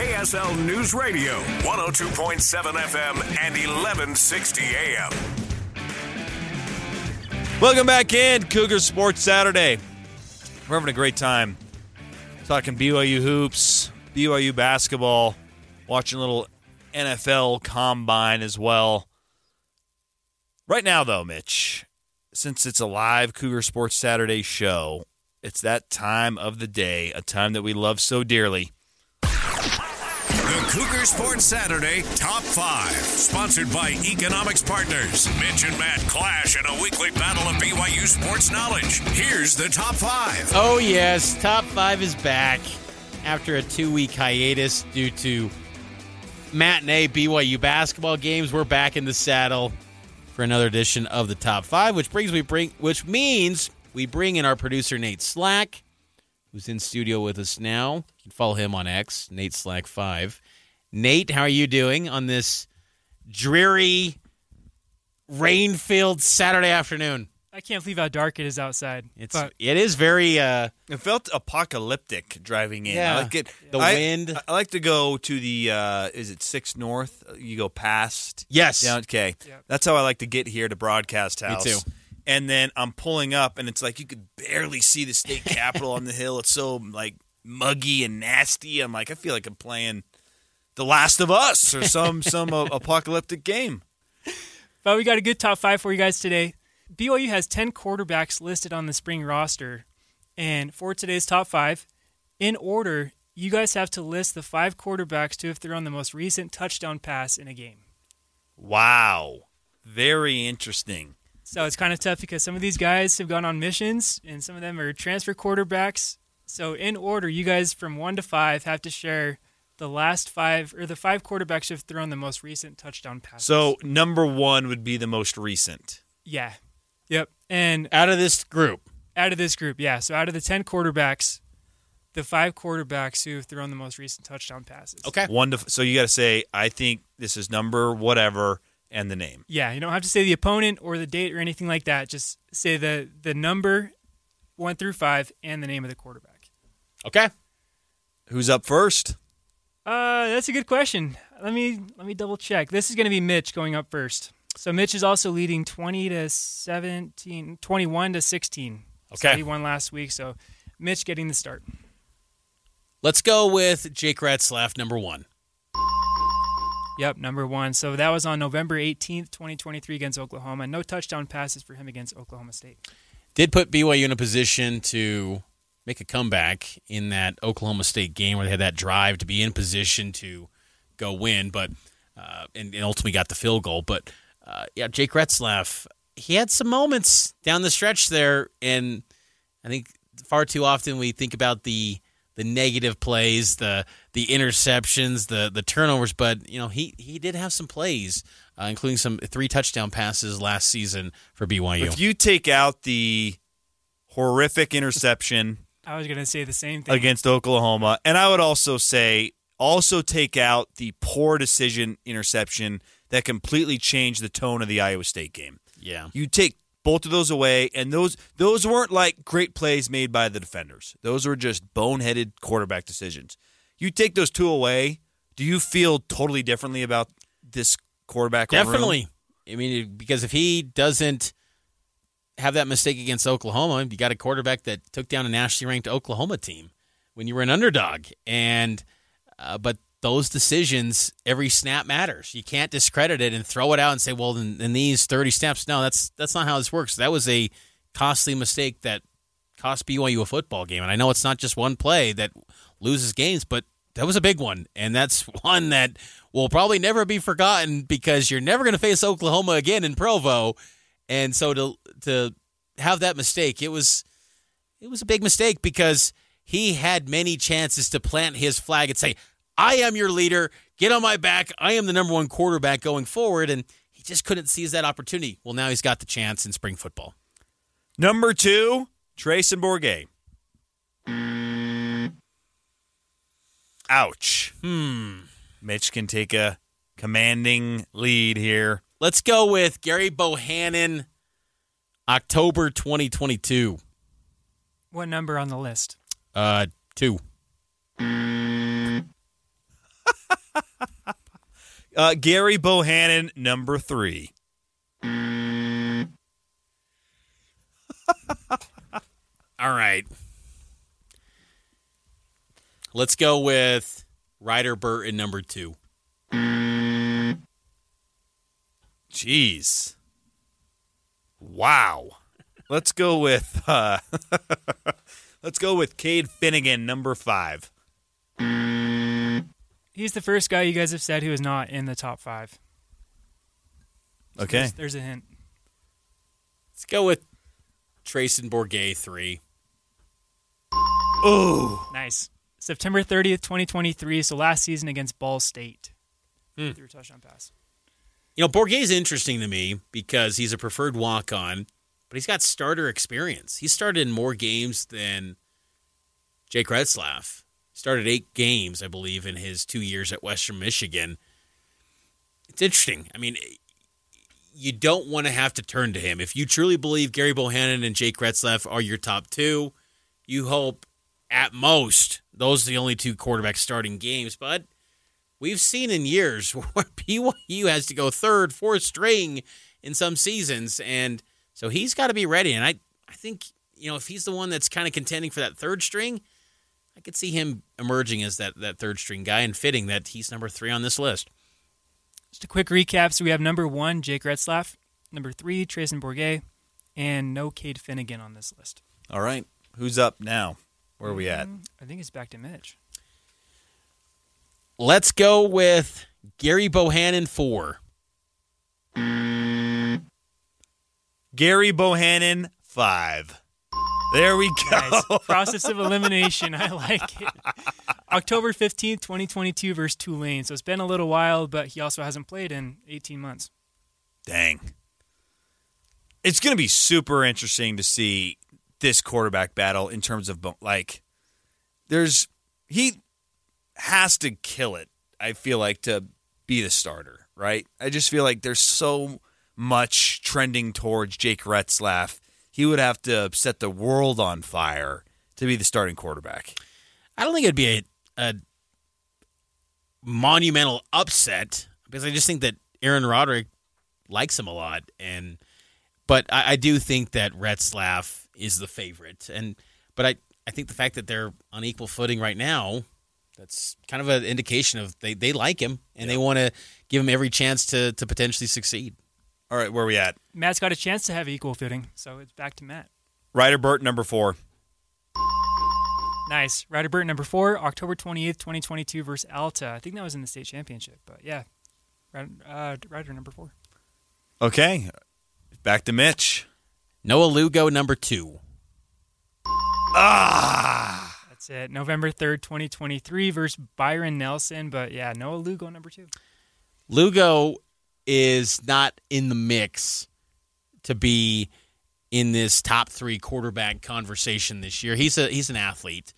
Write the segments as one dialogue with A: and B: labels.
A: KSL News Radio, 102.7 FM and 1160 AM.
B: Welcome back in Cougar Sports Saturday. We're having a great time talking BYU hoops, BYU basketball, watching a little NFL combine as well. Right now, though, Mitch, since it's a live Cougar Sports Saturday show, it's that time of the day, a time that we love so dearly.
A: The Cougar Sports Saturday Top 5, sponsored by Economics Partners. Mitch and Matt clash in a weekly battle of BYU sports knowledge. Here's the Top 5.
C: Oh, yes. Top five is back after a two week hiatus due to matinee BYU basketball games. We're back in the saddle for another edition of the top five, which brings we bring which means we bring in our producer Nate Slack, who's in studio with us now. You can follow him on X, Nate Slack five. Nate, how are you doing on this dreary, rain-filled Saturday afternoon?
D: I can't believe how dark it is outside.
C: It's
D: but
C: it is very uh
B: It felt apocalyptic driving in.
C: Yeah.
B: I like it.
C: The
B: I-
C: wind.
B: I like to go to the. Uh, is it six north? You go past.
C: yes.
B: Yeah. Okay.
D: Yep.
B: That's how I like to get here to broadcast house.
C: Me too.
B: And then I'm pulling up, and it's like you could barely see the state capitol on the hill. It's so like muggy and nasty. I'm like, I feel like I'm playing The Last of Us or some some uh, apocalyptic game.
D: but we got a good top five for you guys today. BYU has ten quarterbacks listed on the spring roster, and for today's top five, in order, you guys have to list the five quarterbacks to have thrown the most recent touchdown pass in a game.
B: Wow. Very interesting.
D: So it's kind of tough because some of these guys have gone on missions, and some of them are transfer quarterbacks. So in order, you guys from one to five have to share the last five or the five quarterbacks who have thrown the most recent touchdown passes.
B: So number one would be the most recent.
D: yeah, yep, and
C: Out of this group.
D: out of this group, yeah. So out of the ten quarterbacks, the five quarterbacks who have thrown the most recent touchdown passes.
C: Okay.
B: One to so you got to say I think this is number whatever and the name.
D: Yeah, you don't have to say the opponent or the date or anything like that. Just say the the number one through five and the name of the quarterback.
C: Okay.
B: Who's up first?
D: Uh, that's a good question. Let me let me double check. This is going to be Mitch going up first. So Mitch is also leading 20 to 17, 21 to 16. So
C: Okay.
D: he won last week, so Mitch getting the start.
C: Let's go with Jake Retzlaff, number one.
D: Yep, number one. So that was on November 18th, 2023 against Oklahoma. No touchdown passes for him against Oklahoma State.
C: Did put BYU in a position to make a comeback in that Oklahoma State game where they had that drive to be in position to go win, but uh, and, and ultimately got the field goal. But uh, yeah, Jake Retzlaff, he had some moments down the stretch there, and I think far too often we think about the the negative plays, the the interceptions, the the turnovers, but you know he he did have some plays, uh, including some three touchdown passes last season for BYU.
B: If you take out the horrific interception
D: I was going to say the same thing.
B: against Oklahoma, and I would also say also take out the poor decision interception that completely changed the tone of the Iowa State game.
C: yeah,
B: You take both of those away, and those those weren't like great plays made by the defenders. Those were just boneheaded quarterback decisions. You take those two away, do you feel totally differently about this quarterback? room?
C: definitely. I mean, because if he doesn't have that mistake against Oklahoma, you got a quarterback that took down a nationally ranked Oklahoma team when you were an underdog, and uh, but those decisions, every snap matters. You can't discredit it and throw it out and say, "Well, in, in these thirty snaps, no, that's that's not how this works." That was a costly mistake that cost BYU a football game, and I know it's not just one play that loses games, but that was a big one, and that's one that will probably never be forgotten because you're never going to face Oklahoma again in Provo, and so to to have that mistake, it was it was a big mistake because he had many chances to plant his flag and say, "I am your leader. get on my back. I am the number one quarterback going forward. And he just couldn't seize that opportunity. Well, now he's got the chance in spring football.
B: Number two, Treyson Bourguet. Ouch.
C: Hmm.
B: Mitch can take a commanding lead here.
C: Let's go with Gary Bohanon, October 2022.
D: What number on the list?
C: Uh, two.
B: Uh, Gary Bohanon, number three.
C: All right. Let's go with Ryder Burton, number two.
B: Jeez. Wow. Let's go with uh, let's go with Cade Fennegan, number five.
D: He's the first guy you guys have said who is not in the top five.
B: Okay.
D: There's, there's a hint.
C: Let's go with Treyson Bourguet, three.
B: Oh,
D: Nice. September 30th, 2023. So last season against Ball State.
C: Hmm.
D: Through a touchdown pass.
C: You know, Bourguet's interesting to me because he's a preferred walk on, but he's got starter experience. He started in more games than Jake Retzlaff. Started eight games, I believe, in his two years at Western Michigan. It's interesting. I mean, you don't want to have to turn to him. If you truly believe Gary Bohanon and Jake Retzlaff are your top two, you hope at most those are the only two quarterbacks starting games. But we've seen in years where BYU has to go third, fourth string in some seasons, and so he's got to be ready. And I, I think you know if he's the one that's kind of contending for that third string, I could see him emerging as that that third string guy and fitting that he's number three on this list.
D: Just a quick recap. So we have number one, Jake Retzlaff. Number three, Treyson Bourguet. And no Cade Fennegan on this list.
B: All right. Who's up now? Where are we at?
D: Mm, I think it's back to Mitch.
C: Let's go with Gary Bohanon four.
B: Gary Bohanon, five. There we go.
D: Nice. Process of elimination. I like it. October 15th, 2022 versus Tulane. So it's been a little while, but he also hasn't played in 18 months.
B: Dang. It's going to be super interesting to see this quarterback battle in terms of like there's he has to kill it. I feel like to be the starter, right? I just feel like there's so much trending towards Jake Retzlaff. He would have to set the world on fire to be the starting quarterback.
C: I don't think it'd be a, a monumental upset because I just think that Aaron Roderick likes him a lot, and but I, I do think that Retzlaff is the favorite, and but I I think the fact that they're on equal footing right now, that's kind of an indication of they, they like him and they want to give him every chance to to potentially succeed.
B: All right, where are we at?
D: Matt's got a chance to have equal footing, so it's back to Matt.
B: Ryder Burt, number four.
D: Nice. Ryder Burton, number four, October 28th, 2022 versus Alta. I think that was in the state championship, but yeah. Ryder, uh, Ryder, number four.
B: Okay, back to Mitch.
C: Noah Lugo, number two.
D: That's it. November 3rd, 2023 versus Byron Nelson, but yeah, Noah Lugo, number two.
C: Lugo is not in the mix to be in this top three quarterback conversation this year. He's a he's an athlete,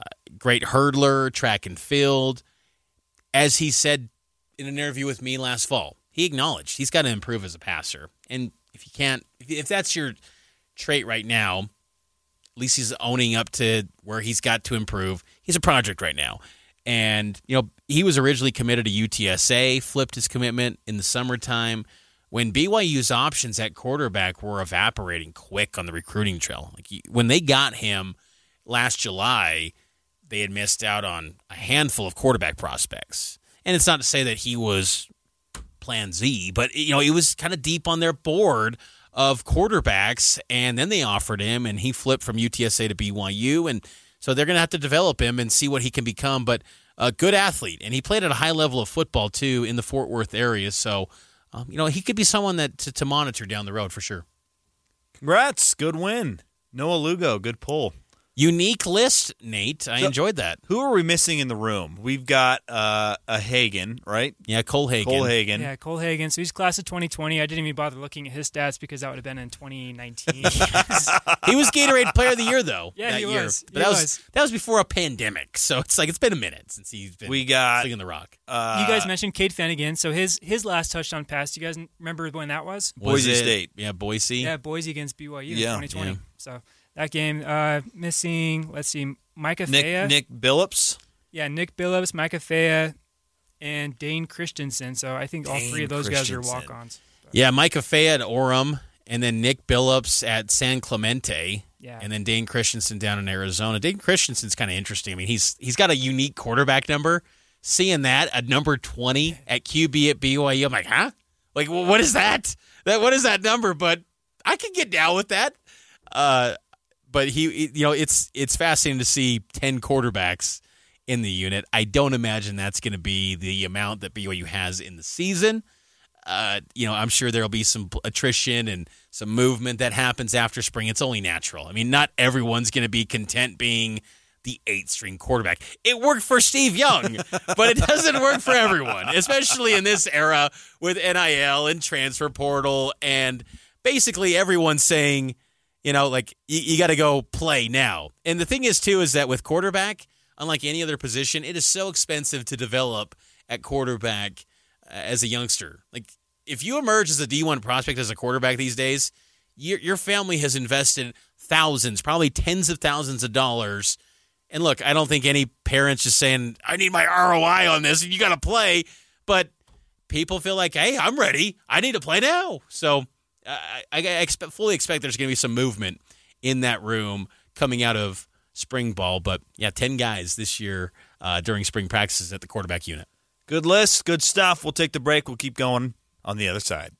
C: uh, great hurdler, track and field. As he said in an interview with me last fall, he acknowledged he's got to improve as a passer. And if you can't, if that's your trait right now, at least he's owning up to where he's got to improve. He's a project right now. And, you know, he was originally committed to UTSA, flipped his commitment in the summertime when BYU's options at quarterback were evaporating quick on the recruiting trail. Like he- when they got him last July, they had missed out on a handful of quarterback prospects. And it's not to say that he was plan Z, but you know, he was kind of deep on their board of quarterbacks and then they offered him and he flipped from UTSA to BYU and so they're going to have to develop him and see what he can become, but a good athlete and he played at a high level of football too in the Fort Worth area, so um, you know, he could be someone that to, to monitor down the road for sure.
B: congrats, good win. Noah Lugo, good pull.
C: Unique list, Nate. I
B: So-
C: enjoyed that.
B: Who are we missing in the room? We've got uh, a Hagen, right?
C: Yeah, Cole Hagen.
B: Cole Hagen.
D: Yeah, Cole Hagen. So he's class of 2020. I didn't even bother looking at his stats because that would have been in 2019.
C: He was Gatorade Player of the Year though.
D: Yeah,
C: that
D: he
C: year.
D: was.
C: But
D: He
C: that was,
D: was.
C: that was before a pandemic, so it's like it's been a minute since he's been
B: We got
C: slinging the rock.
B: uh,
D: you guys mentioned Cade Fennegan. So his his last touchdown pass. Do you guys remember when that was?
B: Boise
C: Was it-
B: State.
C: Yeah, Boise.
D: Yeah, Boise against BYU
B: Yeah,
D: in 2020.
C: yeah.
D: So that game, uh, missing. Let's see, Micah
B: Nick
D: Fea.
B: Nick Billups.
D: Yeah, Nick Billups, Micah Fea, and Dane Christensen. So I think all
B: Dane
D: three of those guys are walk-ons.
C: Yeah, Micah Fea at Orem, and then Nick Billups at San Clemente.
D: Yeah.
C: And then Dane Christensen down in Arizona. Dane Christensen's kind of interesting. I mean, he's he's got a unique quarterback number. Seeing that at number twenty at QB at BYU, I'm like, huh? Like, wh- what is that? That what is that number? But I can get down with that. Uh, but he, you know, it's it's fascinating to see ten quarterbacks in the unit. I don't imagine that's going to be the amount that BYU has in the season uh, you know, I'm sure there'll be some attrition and some movement that happens after spring. It's only natural. I mean, not everyone's going to be content being the eighth string quarterback. It worked for Steve Young, but it doesn't work for everyone, especially in this era with NIL and transfer portal and basically everyone saying, you know, like you, you got to go play now. And the thing is, too, is that with quarterback, unlike any other position, it is so expensive to develop at quarterback uh, as a youngster. Like if you emerge as a D1 prospect as a quarterback these days, your your family has invested thousands, probably tens of thousands of dollars. And look, I don't think any parents just saying I need my ROI on this and you got to play, but people feel like, "Hey, I'm ready. I need to play now." So, I, I expect, fully expect there's going to be some movement in that room coming out of spring ball, but yeah, 10 guys this year uh, during spring practices at the quarterback unit.
B: Good list, good stuff. We'll take the break. We'll keep going on the other side.